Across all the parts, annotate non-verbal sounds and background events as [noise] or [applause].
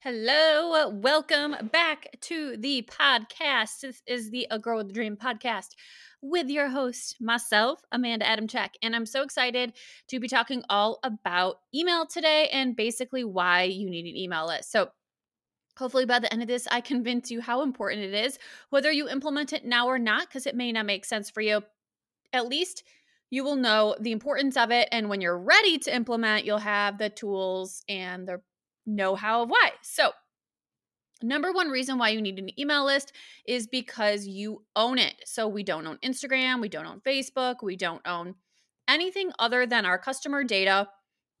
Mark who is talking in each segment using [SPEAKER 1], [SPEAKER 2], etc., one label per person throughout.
[SPEAKER 1] Hello, welcome back to the podcast. This is the A Girl with a Dream podcast with your host, myself, Amanda Adamcheck. And I'm so excited to be talking all about email today and basically why you need an email list. So, hopefully, by the end of this, I convince you how important it is, whether you implement it now or not, because it may not make sense for you. At least you will know the importance of it. And when you're ready to implement, you'll have the tools and the know how of why. So, number one reason why you need an email list is because you own it. So, we don't own Instagram, we don't own Facebook, we don't own anything other than our customer data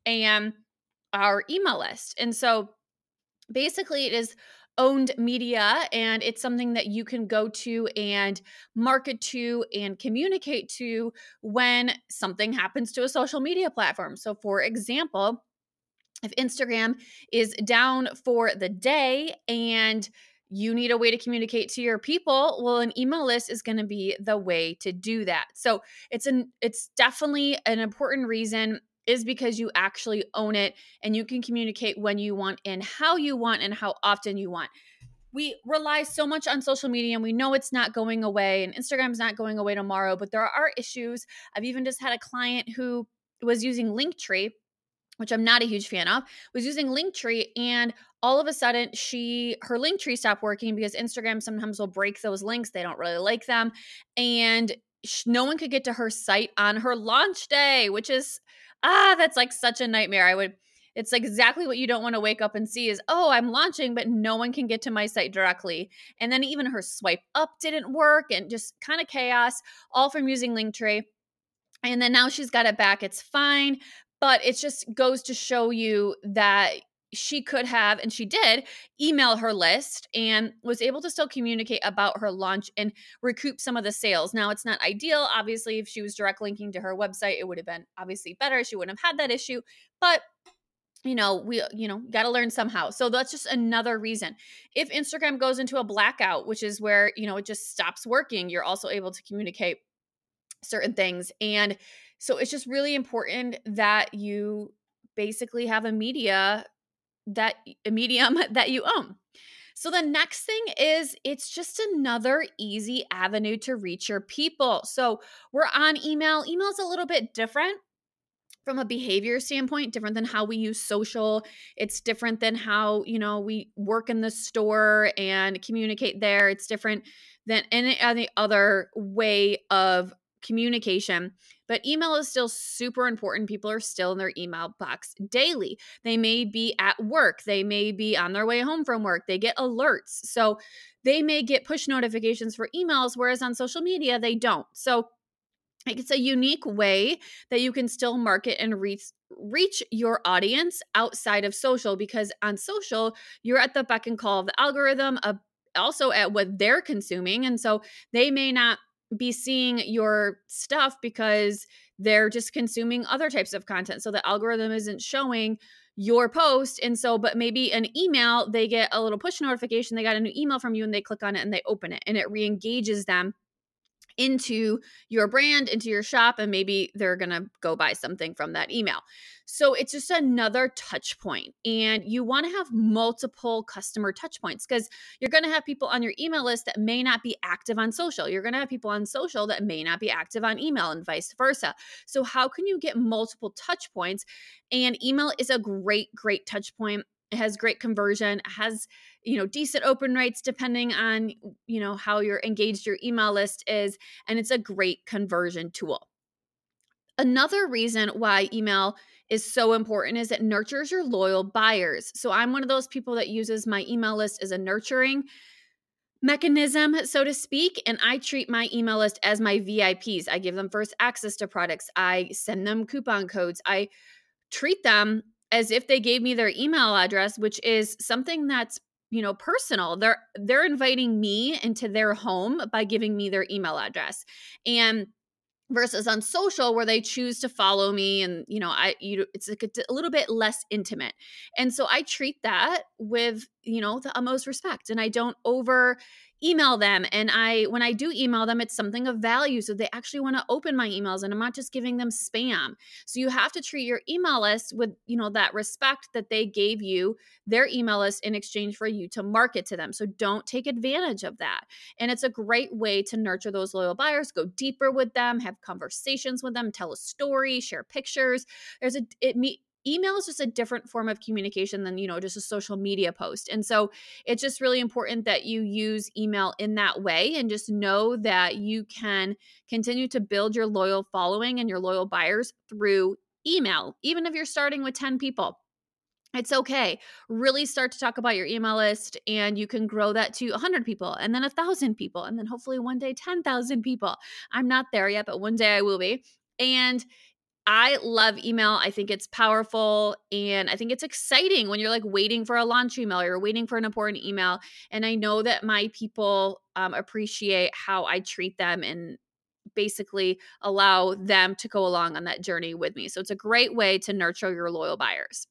[SPEAKER 1] and our email list. And so, basically, it is owned media and it's something that you can go to and market to and communicate to when something happens to a social media platform. So, for example, if Instagram is down for the day and you need a way to communicate to your people well an email list is going to be the way to do that. So it's an it's definitely an important reason is because you actually own it and you can communicate when you want and how you want and how often you want. We rely so much on social media and we know it's not going away and instagram's not going away tomorrow but there are issues. I've even just had a client who was using linktree which I'm not a huge fan of, was using Linktree and all of a sudden she her Linktree stopped working because Instagram sometimes will break those links. They don't really like them. And no one could get to her site on her launch day, which is ah, that's like such a nightmare. I would it's exactly what you don't want to wake up and see is, oh, I'm launching, but no one can get to my site directly. And then even her swipe up didn't work and just kind of chaos, all from using Linktree. And then now she's got it back. It's fine but it just goes to show you that she could have and she did email her list and was able to still communicate about her launch and recoup some of the sales. Now it's not ideal obviously if she was direct linking to her website it would have been obviously better she wouldn't have had that issue but you know we uh, you know got to learn somehow so that's just another reason if instagram goes into a blackout which is where you know it just stops working you're also able to communicate certain things and so it's just really important that you basically have a media that a medium [laughs] that you own. So the next thing is it's just another easy avenue to reach your people. So we're on email. Email is a little bit different from a behavior standpoint different than how we use social it's different than how you know we work in the store and communicate there it's different than any other way of communication. But email is still super important. People are still in their email box daily. They may be at work, they may be on their way home from work, they get alerts. So they may get push notifications for emails, whereas on social media, they don't. So it's a unique way that you can still market and reach reach your audience outside of social because on social you're at the beck and call of the algorithm uh, also at what they're consuming and so they may not be seeing your stuff because they're just consuming other types of content. So the algorithm isn't showing your post. And so, but maybe an email, they get a little push notification, they got a new email from you and they click on it and they open it and it re engages them into your brand, into your shop, and maybe they're going to go buy something from that email. So it's just another touch point. And you want to have multiple customer touch points because you're going to have people on your email list that may not be active on social. You're going to have people on social that may not be active on email and vice versa. So, how can you get multiple touch points? And email is a great, great touch point. It has great conversion, has you know decent open rates depending on you know how you're engaged your email list is and it's a great conversion tool. Another reason why email is so important is it nurtures your loyal buyers. So i'm one of those people that uses my email list as a nurturing mechanism so to speak and i treat my email list as my vips i give them first access to products i send them coupon codes i treat them as if they gave me their email address which is something that's you know personal. They're they're inviting me into their home by giving me their email address. And versus on social where they choose to follow me and you know i you it's like a, a little bit less intimate. And so i treat that with you know the utmost respect and i don't over email them and i when i do email them it's something of value so they actually want to open my emails and i'm not just giving them spam. So you have to treat your email list with you know that respect that they gave you their email list in exchange for you to market to them. So don't take advantage of that and it's a great way to nurture those loyal buyers go deeper with them have conversations with them tell a story share pictures. There's a it me email is just a different form of communication than you know just a social media post and so it's just really important that you use email in that way and just know that you can continue to build your loyal following and your loyal buyers through email even if you're starting with 10 people it's okay. Really start to talk about your email list, and you can grow that to 100 people, and then 1,000 people, and then hopefully one day 10,000 people. I'm not there yet, but one day I will be. And I love email. I think it's powerful and I think it's exciting when you're like waiting for a launch email or you're waiting for an important email. And I know that my people um, appreciate how I treat them and basically allow them to go along on that journey with me. So it's a great way to nurture your loyal buyers.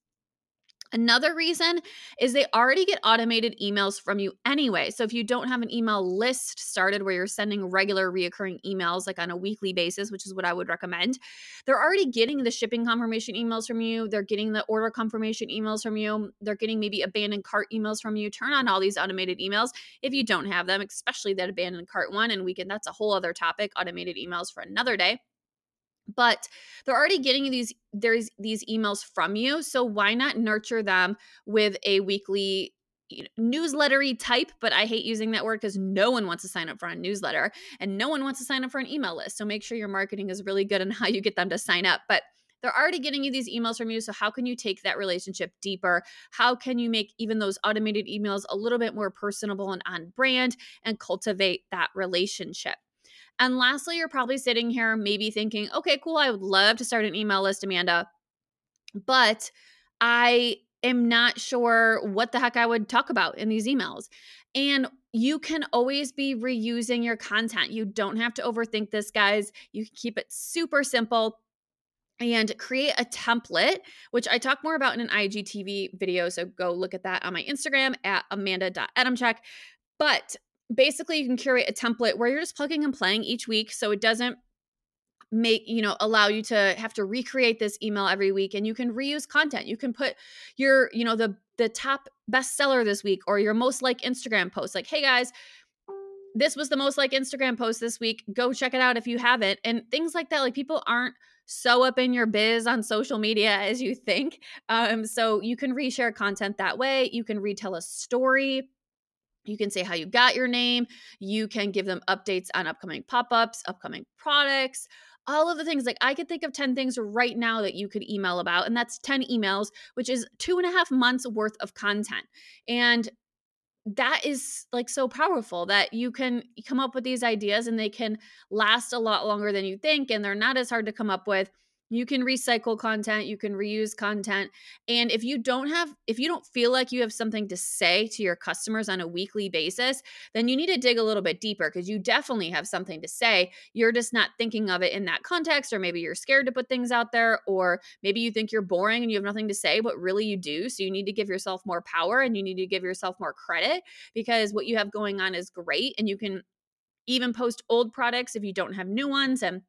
[SPEAKER 1] Another reason is they already get automated emails from you anyway. So if you don't have an email list started where you're sending regular reoccurring emails like on a weekly basis, which is what I would recommend, they're already getting the shipping confirmation emails from you. They're getting the order confirmation emails from you. They're getting maybe abandoned cart emails from you. Turn on all these automated emails if you don't have them, especially that abandoned cart one. And we can, that's a whole other topic, automated emails for another day but they're already getting these there's these emails from you so why not nurture them with a weekly newslettery type but i hate using that word because no one wants to sign up for a newsletter and no one wants to sign up for an email list so make sure your marketing is really good on [laughs] how you get them to sign up but they're already getting you these emails from you so how can you take that relationship deeper? How can you make even those automated emails a little bit more personable and on brand and cultivate that relationship and lastly, you're probably sitting here maybe thinking, okay, cool, I would love to start an email list, Amanda, but I am not sure what the heck I would talk about in these emails. And you can always be reusing your content. You don't have to overthink this, guys. You can keep it super simple and create a template, which I talk more about in an IGTV video. So go look at that on my Instagram at amanda.adamcheck. But basically you can curate a template where you're just plugging and playing each week so it doesn't make you know allow you to have to recreate this email every week and you can reuse content. You can put your you know the the top bestseller this week or your most like instagram post like hey guys this was the most like instagram post this week go check it out if you haven't and things like that like people aren't so up in your biz on social media as you think um so you can reshare content that way you can retell a story you can say how you got your name. You can give them updates on upcoming pop ups, upcoming products, all of the things. Like I could think of 10 things right now that you could email about, and that's 10 emails, which is two and a half months worth of content. And that is like so powerful that you can come up with these ideas and they can last a lot longer than you think. And they're not as hard to come up with you can recycle content you can reuse content and if you don't have if you don't feel like you have something to say to your customers on a weekly basis then you need to dig a little bit deeper because you definitely have something to say. You're just not thinking of it in that context or maybe you're scared to put things out there or maybe you think you're boring and you have nothing to say but really you do so you need to give yourself more power and you need to give yourself more credit because what you have going on is great and you can even post old products if you don't have new ones and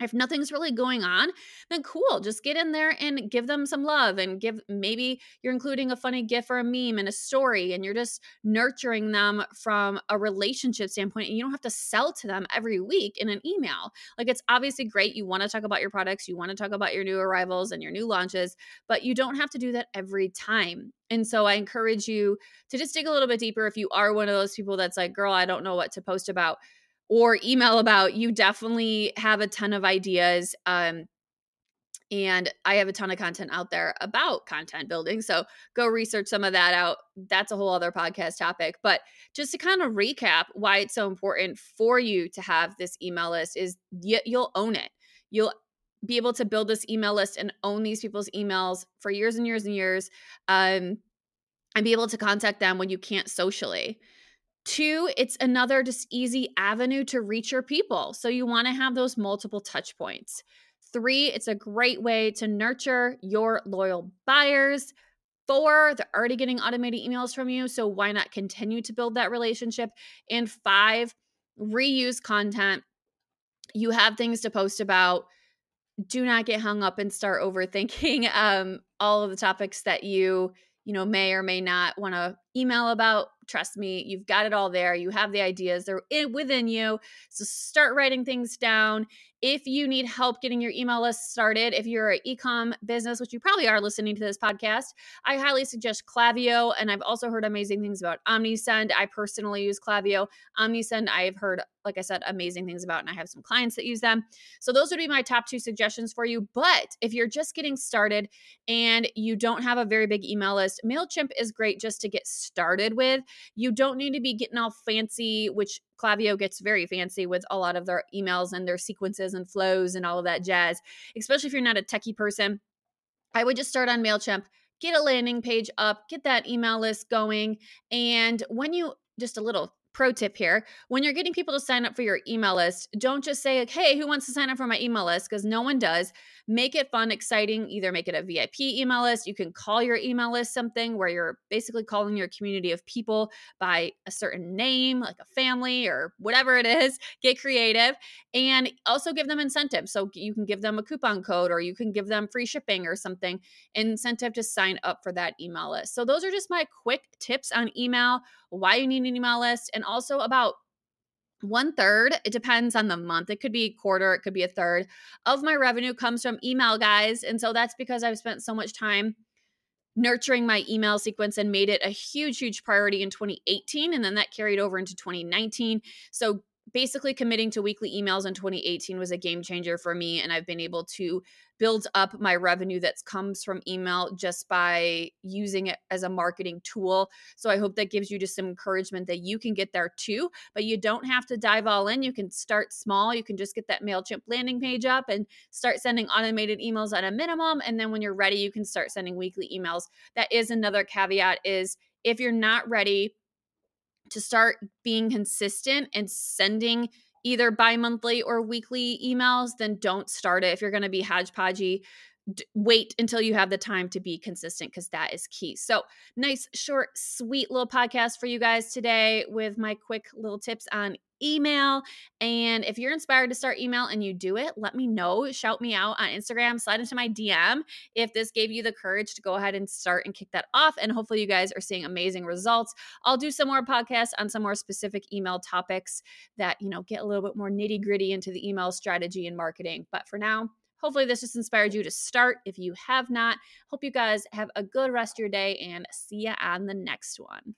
[SPEAKER 1] if nothing's really going on then cool just get in there and give them some love and give maybe you're including a funny gif or a meme and a story and you're just nurturing them from a relationship standpoint and you don't have to sell to them every week in an email. Like it's obviously great you want to talk about your products you want to talk about your new arrivals and your new launches but you don't have to do that every time. And so I encourage you to just dig a little bit deeper if you are one of those people that's like, girl, I don't know what to post about or email about, you definitely have a ton of ideas. Um, and I have a ton of content out there about content building. So go research some of that out. That's a whole other podcast topic. But just to kind of recap why it's so important for you to have this email list is you'll own it. You'll be able to build this email list and own these people's emails for years and years and years um, and be able to contact them when you can't socially. Two, it's another just easy avenue to reach your people. So you want to have those multiple touch points. Three, it's a great way to nurture your loyal buyers. Four, they're already getting automated emails from you. So why not continue to build that relationship? And five, reuse content. You have things to post about. Do not get hung up and start overthinking [laughs] um, all of the topics that you you know may or may not want to email about trust me you've got it all there you have the ideas they're in, within you so start writing things down if you need help getting your email list started if you're an ecom business which you probably are listening to this podcast i highly suggest Klaviyo and i've also heard amazing things about omnisend. I personally use Klaviyo. Omnisend i've heard like i said amazing things about and i have some clients that use them. So those would be my top two suggestions for you. But if you're just getting started and you don't have a very big email list mailchimp is great just to get started with. You don't need to be getting all fancy, which Klaviyo gets very fancy with a lot of their emails and their sequences and flows and all of that jazz, especially if you're not a techie person. I would just start on MailChimp, get a landing page up, get that email list going. And when you, just a little pro tip here when you're getting people to sign up for your email list don't just say like hey who wants to sign up for my email list? Because no one does. Make it fun exciting. Either make it a vip email list you can call your email list something where you're basically calling your community of people by a certain name like a family or whatever it [laughs] is get creative and also give them incentives so you can give them a coupon code or you can give them free shipping or something incentive to sign up for that email list. So those are just my quick tips on email why you need an email list, and also about one third, it depends on the month. It could be a quarter, it could be a third of my revenue comes from email, guys. And so that's because I've spent so much time nurturing my email sequence and made it a huge, huge priority in 2018. And then that carried over into 2019. So basically committing to weekly emails in 2018 was a game changer for me and i've been able to build up my revenue that comes from email just by using it as a marketing tool. So i hope that gives you just some encouragement that you can get there too but you don't have to dive all in. You can start small. You can just get that mailchimp landing page up and start sending automated emails at a minimum and then when you're ready you can start sending weekly emails. That is another caveat is if you're not ready to start being consistent and sending either bi-monthly or weekly emails then don't start it if you're going to be hodgepodgey d- wait until you have the time to be consistent because that is key so nice short sweet little podcast for you guys today with my quick little tips on email. And if you're inspired to start email and you do it, let me know. Shout me out on Instagram, slide into my DM if this gave you the courage to go ahead and start and kick that off. And hopefully, you guys are seeing amazing results. I'll do some more podcasts on some more specific email topics that, you know, get a little bit more nitty gritty into the email strategy and marketing. But for now, Hopefully, this just inspired you to start. If you have not, hope you guys have a good rest of your day and see you on the next one.